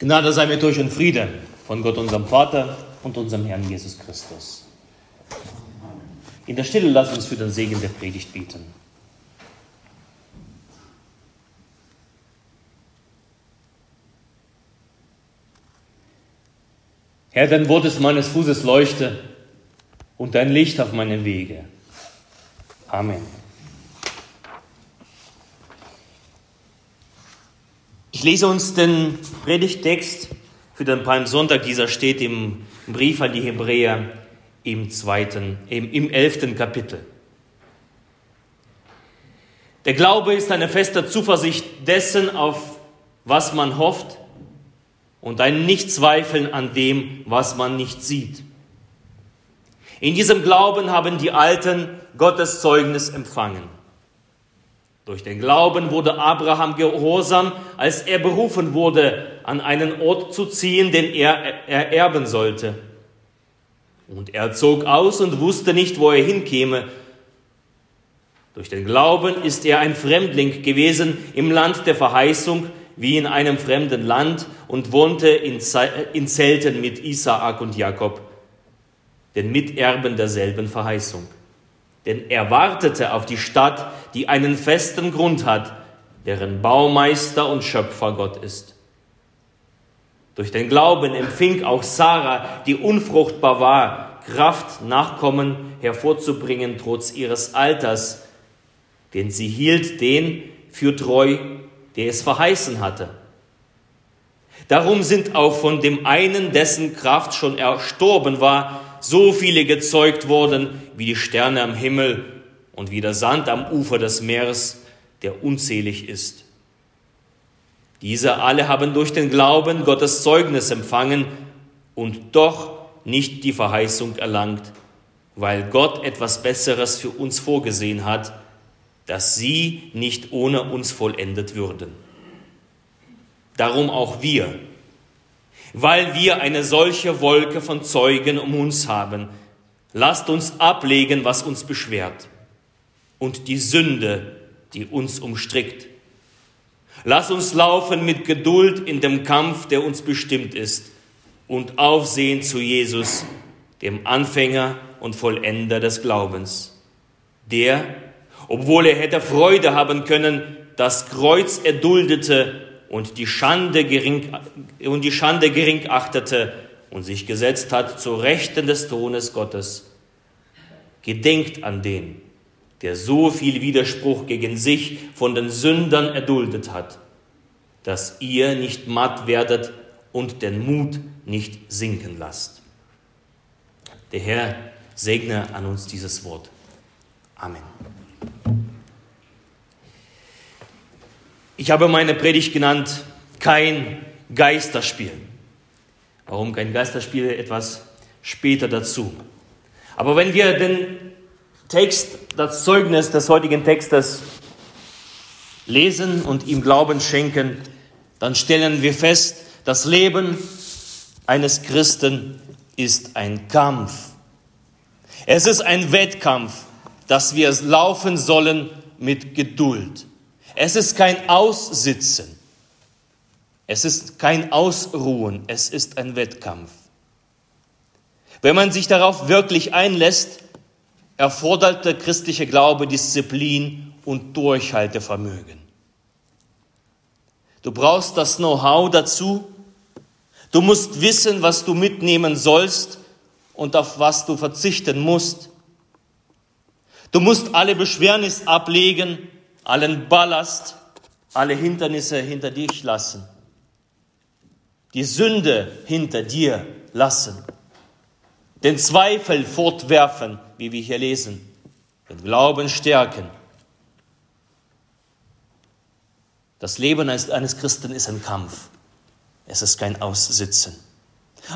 Gnade sei mit euch und Friede von Gott, unserem Vater und unserem Herrn Jesus Christus. In der Stille lasst uns für den Segen der Predigt beten. Herr, dein Wort ist meines Fußes Leuchte und dein Licht auf meinem Wege. Amen. Ich lese uns den Predigtext für den Palmsonntag. Dieser steht im Brief an die Hebräer im zweiten, im, im elften Kapitel. Der Glaube ist eine feste Zuversicht dessen, auf was man hofft und ein Nichtzweifeln an dem, was man nicht sieht. In diesem Glauben haben die Alten Gottes Zeugnis empfangen. Durch den Glauben wurde Abraham gehorsam, als er berufen wurde, an einen Ort zu ziehen, den er ererben sollte. Und er zog aus und wusste nicht, wo er hinkäme. Durch den Glauben ist er ein Fremdling gewesen im Land der Verheißung, wie in einem fremden Land, und wohnte in Zelten mit Isaak und Jakob, den Miterben derselben Verheißung. Denn er wartete auf die Stadt, die einen festen Grund hat, deren Baumeister und Schöpfer Gott ist. Durch den Glauben empfing auch Sarah, die unfruchtbar war, Kraft, Nachkommen hervorzubringen trotz ihres Alters, denn sie hielt den für treu, der es verheißen hatte. Darum sind auch von dem einen, dessen Kraft schon erstorben war, so viele gezeugt worden wie die Sterne am Himmel und wie der Sand am Ufer des Meeres, der unzählig ist. Diese alle haben durch den Glauben Gottes Zeugnis empfangen und doch nicht die Verheißung erlangt, weil Gott etwas Besseres für uns vorgesehen hat, dass sie nicht ohne uns vollendet würden. Darum auch wir, weil wir eine solche Wolke von Zeugen um uns haben, lasst uns ablegen, was uns beschwert und die Sünde, die uns umstrickt. Lass uns laufen mit Geduld in dem Kampf, der uns bestimmt ist, und aufsehen zu Jesus, dem Anfänger und Vollender des Glaubens, der, obwohl er hätte Freude haben können, das Kreuz erduldete und die Schande gering, und die Schande gering achtete und sich gesetzt hat zu Rechten des Thrones Gottes. Gedenkt an den, der so viel Widerspruch gegen sich von den Sündern erduldet hat, dass ihr nicht matt werdet und den Mut nicht sinken lasst. Der Herr segne an uns dieses Wort. Amen. Ich habe meine Predigt genannt, kein Geisterspiel. Warum kein Geisterspiel? Etwas später dazu. Aber wenn wir den Text, das Zeugnis des heutigen Textes lesen und ihm Glauben schenken, dann stellen wir fest, das Leben eines Christen ist ein Kampf. Es ist ein Wettkampf, dass wir laufen sollen mit Geduld. Es ist kein Aussitzen. Es ist kein Ausruhen. Es ist ein Wettkampf. Wenn man sich darauf wirklich einlässt, erfordert der christliche Glaube Disziplin und Durchhaltevermögen. Du brauchst das Know-how dazu. Du musst wissen, was du mitnehmen sollst und auf was du verzichten musst. Du musst alle Beschwernis ablegen allen Ballast, alle Hindernisse hinter dich lassen, die Sünde hinter dir lassen, den Zweifel fortwerfen, wie wir hier lesen, den Glauben stärken. Das Leben eines Christen ist ein Kampf. Es ist kein Aussitzen.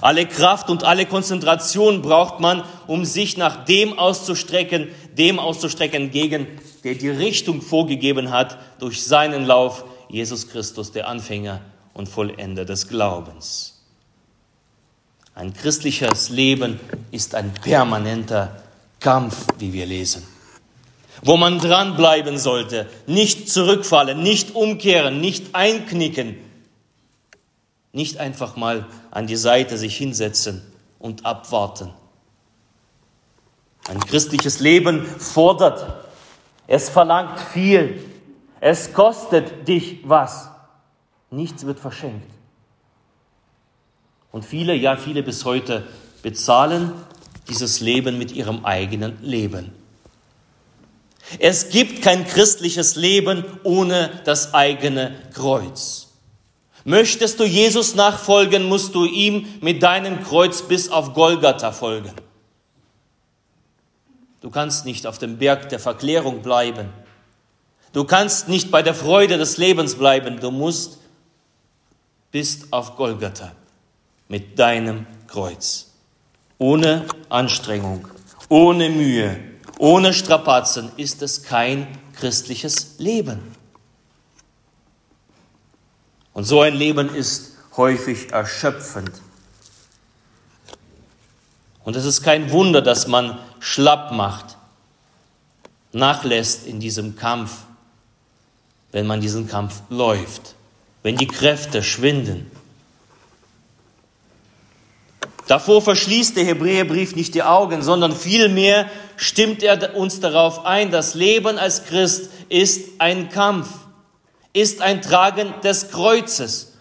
Alle Kraft und alle Konzentration braucht man, um sich nach dem auszustrecken, dem auszustrecken gegen der die Richtung vorgegeben hat durch seinen Lauf, Jesus Christus, der Anfänger und Vollender des Glaubens. Ein christliches Leben ist ein permanenter Kampf, wie wir lesen, wo man dranbleiben sollte, nicht zurückfallen, nicht umkehren, nicht einknicken, Nicht einfach mal an die Seite sich hinsetzen und abwarten. Ein christliches Leben fordert, es verlangt viel, es kostet dich was. Nichts wird verschenkt. Und viele, ja viele bis heute bezahlen dieses Leben mit ihrem eigenen Leben. Es gibt kein christliches Leben ohne das eigene Kreuz. Möchtest du Jesus nachfolgen, musst du ihm mit deinem Kreuz bis auf Golgatha folgen. Du kannst nicht auf dem Berg der Verklärung bleiben. Du kannst nicht bei der Freude des Lebens bleiben. Du musst bis auf Golgatha mit deinem Kreuz. Ohne Anstrengung, ohne Mühe, ohne Strapazen ist es kein christliches Leben. Und so ein Leben ist häufig erschöpfend. Und es ist kein Wunder, dass man schlapp macht, nachlässt in diesem Kampf, wenn man diesen Kampf läuft, wenn die Kräfte schwinden. Davor verschließt der Hebräerbrief nicht die Augen, sondern vielmehr stimmt er uns darauf ein, das Leben als Christ ist ein Kampf, ist ein Tragen des Kreuzes.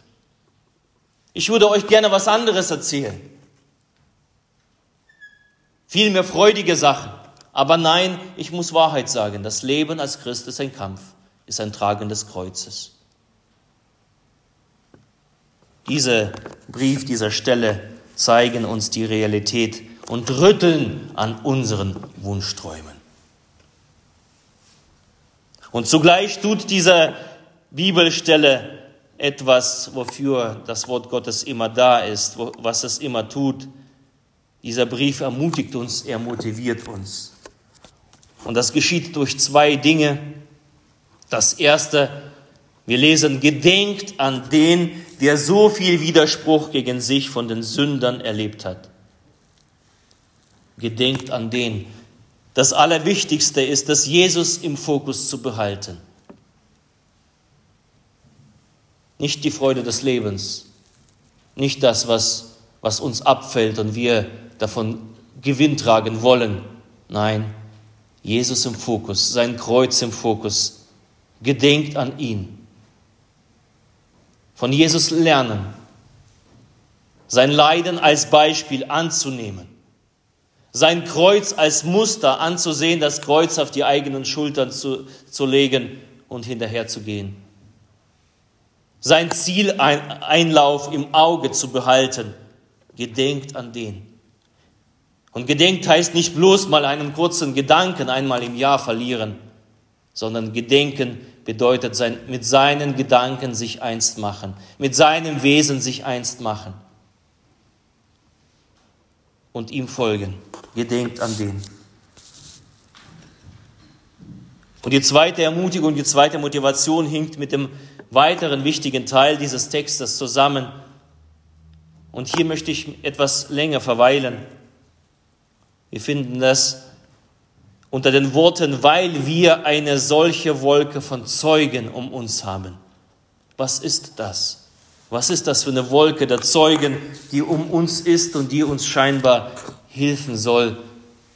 Ich würde euch gerne was anderes erzählen. Viel mehr freudige Sachen. Aber nein, ich muss Wahrheit sagen. Das Leben als Christ ist ein Kampf, ist ein Tragen des Kreuzes. Dieser Brief, dieser Stelle zeigen uns die Realität und rütteln an unseren Wunschträumen. Und zugleich tut diese Bibelstelle etwas, wofür das Wort Gottes immer da ist, was es immer tut. Dieser Brief ermutigt uns, er motiviert uns. Und das geschieht durch zwei Dinge. Das erste, wir lesen, gedenkt an den, der so viel Widerspruch gegen sich von den Sündern erlebt hat. Gedenkt an den. Das Allerwichtigste ist, dass Jesus im Fokus zu behalten. Nicht die Freude des Lebens, nicht das, was, was uns abfällt und wir davon Gewinn tragen wollen. Nein, Jesus im Fokus, sein Kreuz im Fokus. Gedenkt an ihn von Jesus lernen, sein Leiden als Beispiel anzunehmen, sein Kreuz als Muster anzusehen, das Kreuz auf die eigenen Schultern zu, zu legen und hinterherzugehen. Sein Zieleinlauf im Auge zu behalten, gedenkt an den. Und gedenkt heißt nicht bloß mal einen kurzen Gedanken einmal im Jahr verlieren, sondern gedenken bedeutet sein, mit seinen Gedanken sich einst machen, mit seinem Wesen sich einst machen und ihm folgen. Gedenkt an den. Und die zweite Ermutigung, die zweite Motivation hinkt mit dem weiteren wichtigen Teil dieses Textes zusammen. Und hier möchte ich etwas länger verweilen. Wir finden das unter den Worten, weil wir eine solche Wolke von Zeugen um uns haben. Was ist das? Was ist das für eine Wolke der Zeugen, die um uns ist und die uns scheinbar helfen soll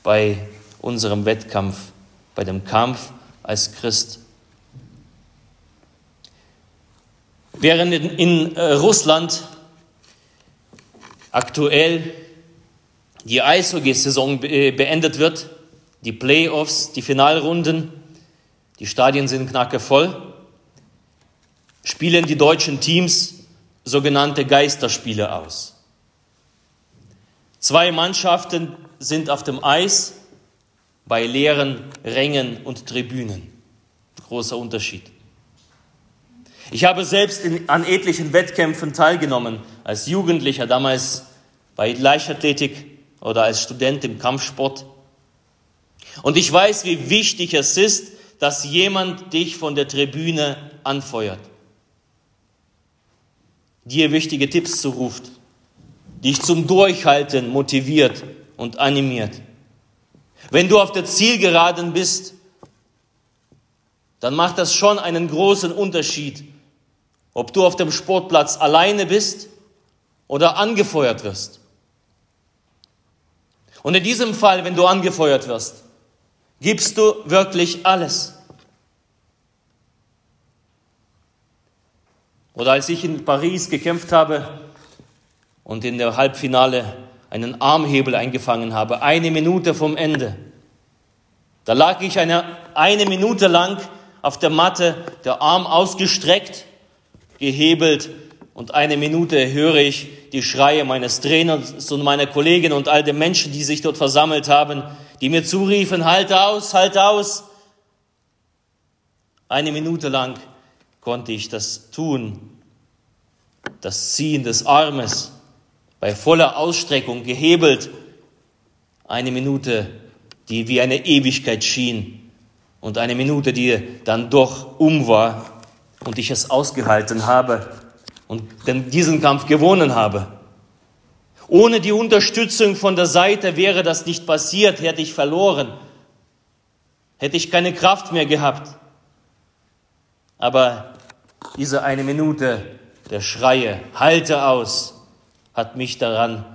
bei unserem Wettkampf, bei dem Kampf als Christ? Während in, äh, Russland aktuell die Eishockey-Saison beendet wird, die Playoffs, die Finalrunden, die Stadien sind knackevoll, spielen die deutschen Teams sogenannte Geisterspiele aus. Zwei Mannschaften sind auf dem Eis bei leeren Rängen und Tribünen. Großer Unterschied. Ich habe selbst in, an etlichen Wettkämpfen teilgenommen, als Jugendlicher, damals bei Leichtathletik oder als Student im Kampfsport. Und ich weiß, wie wichtig es ist, dass jemand dich von der Tribüne anfeuert, dir wichtige Tipps zuruft, dich zum Durchhalten motiviert und animiert. Wenn du auf der Zielgeraden bist, dann macht das schon einen großen Unterschied, ob du auf dem Sportplatz alleine bist oder angefeuert wirst. Und in diesem Fall, wenn du angefeuert wirst, gibst du wirklich alles. Oder als ich in Paris gekämpft habe und in der Halbfinale einen Armhebel eingefangen habe, eine Minute vom Ende, da lag ich eine, eine Minute lang auf der Matte, der Arm ausgestreckt, gehebelt und eine Minute höre ich die Schreie meines Trainers und meiner Kollegen und all den Menschen, die sich dort versammelt haben, die mir zuriefen, halt aus, halt aus. Eine Minute lang konnte ich das tun, das Ziehen des Armes bei voller Ausstreckung gehebelt. Eine Minute, die wie eine Ewigkeit schien und eine Minute, die dann doch um war und ich es ausgehalten habe und diesen Kampf gewonnen habe. Ohne die Unterstützung von der Seite wäre das nicht passiert, hätte ich verloren, hätte ich keine Kraft mehr gehabt. Aber diese eine Minute der Schreie, halte aus, hat mich daran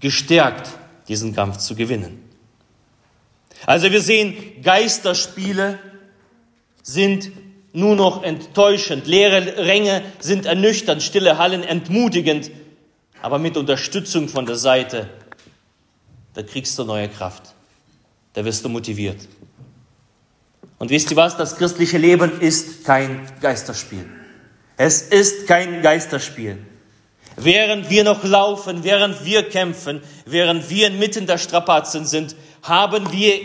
gestärkt, diesen Kampf zu gewinnen. Also wir sehen, Geisterspiele sind nur noch enttäuschend. Leere Ränge sind ernüchternd, stille Hallen entmutigend. Aber mit Unterstützung von der Seite, da kriegst du neue Kraft. Da wirst du motiviert. Und wisst ihr was? Das christliche Leben ist kein Geisterspiel. Es ist kein Geisterspiel. Während wir noch laufen, während wir kämpfen, während wir inmitten der Strapazen sind, haben wir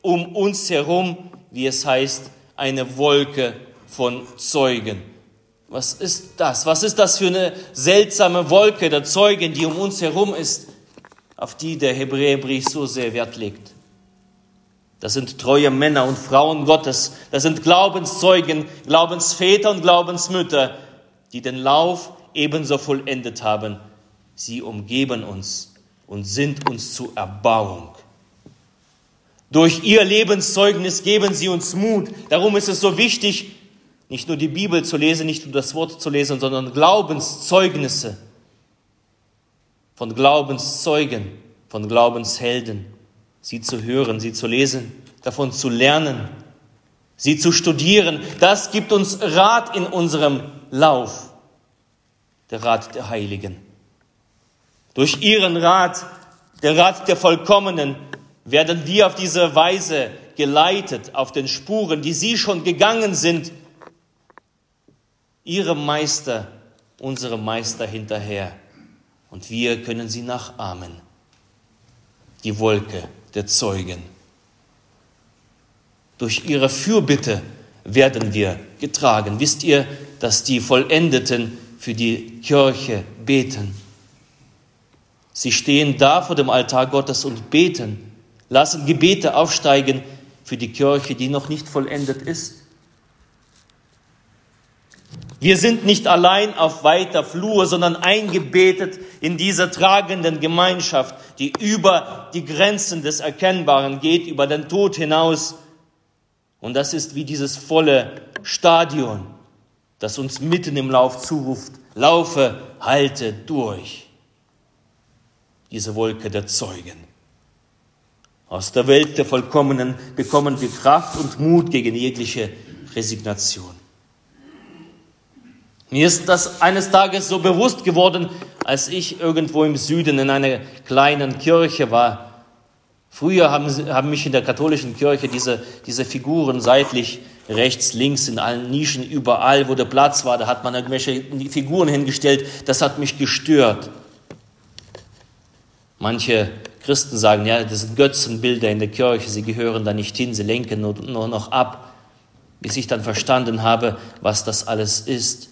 um uns herum, wie es heißt, eine Wolke von Zeugen. Was ist das? Was ist das für eine seltsame Wolke der Zeugen, die um uns herum ist, auf die der Hebräerbrief so sehr Wert legt? Das sind treue Männer und Frauen Gottes. Das sind Glaubenszeugen, Glaubensväter und Glaubensmütter, die den Lauf ebenso vollendet haben. Sie umgeben uns und sind uns zu Erbauung. Durch ihr Lebenszeugnis geben sie uns Mut. Darum ist es so wichtig, nicht nur die Bibel zu lesen, nicht nur das Wort zu lesen, sondern Glaubenszeugnisse von Glaubenszeugen, von Glaubenshelden, sie zu hören, sie zu lesen, davon zu lernen, sie zu studieren. Das gibt uns Rat in unserem Lauf, der Rat der Heiligen. Durch ihren Rat, der Rat der Vollkommenen, werden wir auf diese Weise geleitet auf den Spuren, die sie schon gegangen sind ihrem Meister, unserem Meister hinterher. Und wir können sie nachahmen. Die Wolke der Zeugen. Durch ihre Fürbitte werden wir getragen. Wisst ihr, dass die Vollendeten für die Kirche beten? Sie stehen da vor dem Altar Gottes und beten, lassen Gebete aufsteigen für die Kirche, die noch nicht vollendet ist. Wir sind nicht allein auf weiter Flur, sondern eingebetet in dieser tragenden Gemeinschaft, die über die Grenzen des Erkennbaren geht, über den Tod hinaus. Und das ist wie dieses volle Stadion, das uns mitten im Lauf zuruft. Laufe, halte durch. Diese Wolke der Zeugen. Aus der Welt der Vollkommenen bekommen wir Kraft und Mut gegen jegliche Resignation. Mir ist das eines Tages so bewusst geworden, als ich irgendwo im Süden in einer kleinen Kirche war. Früher haben, haben mich in der katholischen Kirche diese, diese Figuren seitlich, rechts, links, in allen Nischen, überall, wo der Platz war, da hat man irgendwelche Figuren hingestellt. Das hat mich gestört. Manche Christen sagen, ja, das sind Götzenbilder in der Kirche, sie gehören da nicht hin, sie lenken nur, nur noch ab. Bis ich dann verstanden habe, was das alles ist.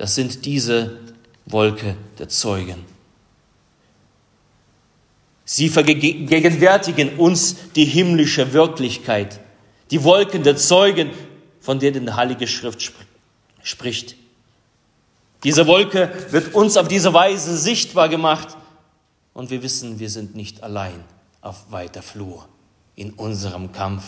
Das sind diese Wolke der Zeugen. Sie vergegenwärtigen uns die himmlische Wirklichkeit, die Wolken der Zeugen, von denen die Heilige Schrift spricht. Diese Wolke wird uns auf diese Weise sichtbar gemacht und wir wissen, wir sind nicht allein auf weiter Flur in unserem Kampf.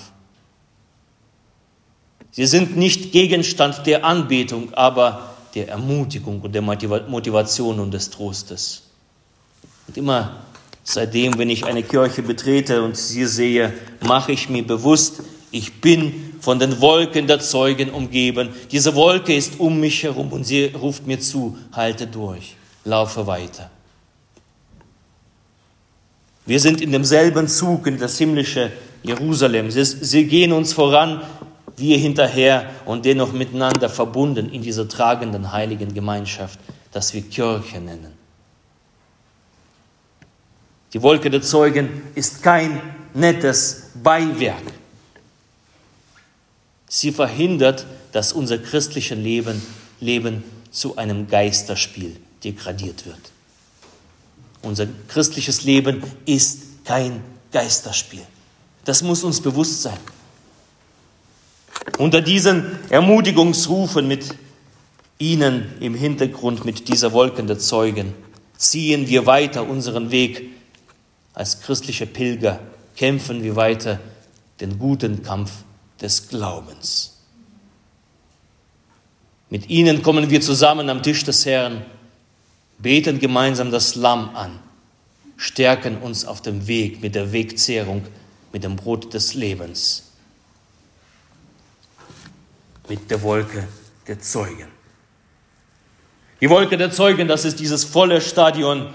Sie sind nicht Gegenstand der Anbetung, aber der Ermutigung und der Motivation und des Trostes. Und immer seitdem, wenn ich eine Kirche betrete und sie sehe, mache ich mir bewusst, ich bin von den Wolken der Zeugen umgeben. Diese Wolke ist um mich herum und sie ruft mir zu, halte durch, laufe weiter. Wir sind in demselben Zug in das himmlische Jerusalem. Sie, sie gehen uns voran, wir hinterher und dennoch miteinander verbunden in dieser tragenden heiligen Gemeinschaft, das wir Kirche nennen. Die Wolke der Zeugen ist kein nettes Beiwerk. Sie verhindert, dass unser christliches Leben, Leben zu einem Geisterspiel degradiert wird. Unser christliches Leben ist kein Geisterspiel. Das muss uns bewusst sein. Unter diesen Ermutigungsrufen mit Ihnen im Hintergrund, mit dieser Wolken der Zeugen, ziehen wir weiter unseren Weg als christliche Pilger, kämpfen wir weiter den guten Kampf des Glaubens. Mit Ihnen kommen wir zusammen am Tisch des Herrn, beten gemeinsam das Lamm an, stärken uns auf dem Weg mit der Wegzehrung, mit dem Brot des Lebens mit der Wolke der Zeugen. Die Wolke der Zeugen, das ist dieses volle Stadion,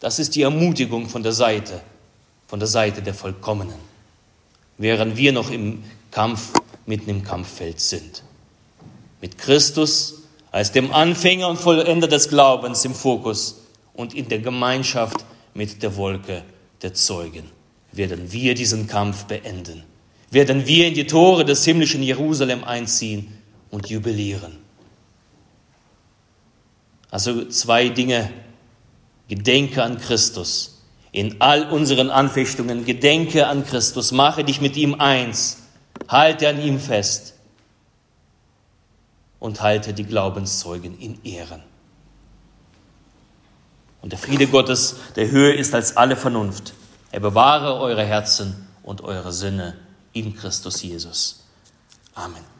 das ist die Ermutigung von der Seite, von der Seite der Vollkommenen, während wir noch im Kampf, mitten im Kampffeld sind. Mit Christus als dem Anfänger und Vollender des Glaubens im Fokus und in der Gemeinschaft mit der Wolke der Zeugen werden wir diesen Kampf beenden werden wir in die Tore des himmlischen Jerusalem einziehen und jubilieren. Also zwei Dinge. Gedenke an Christus. In all unseren Anfechtungen gedenke an Christus. Mache dich mit ihm eins. Halte an ihm fest. Und halte die Glaubenszeugen in Ehren. Und der Friede Gottes, der höher ist als alle Vernunft, er bewahre eure Herzen und eure Sinne in Christus Jesus. Amen.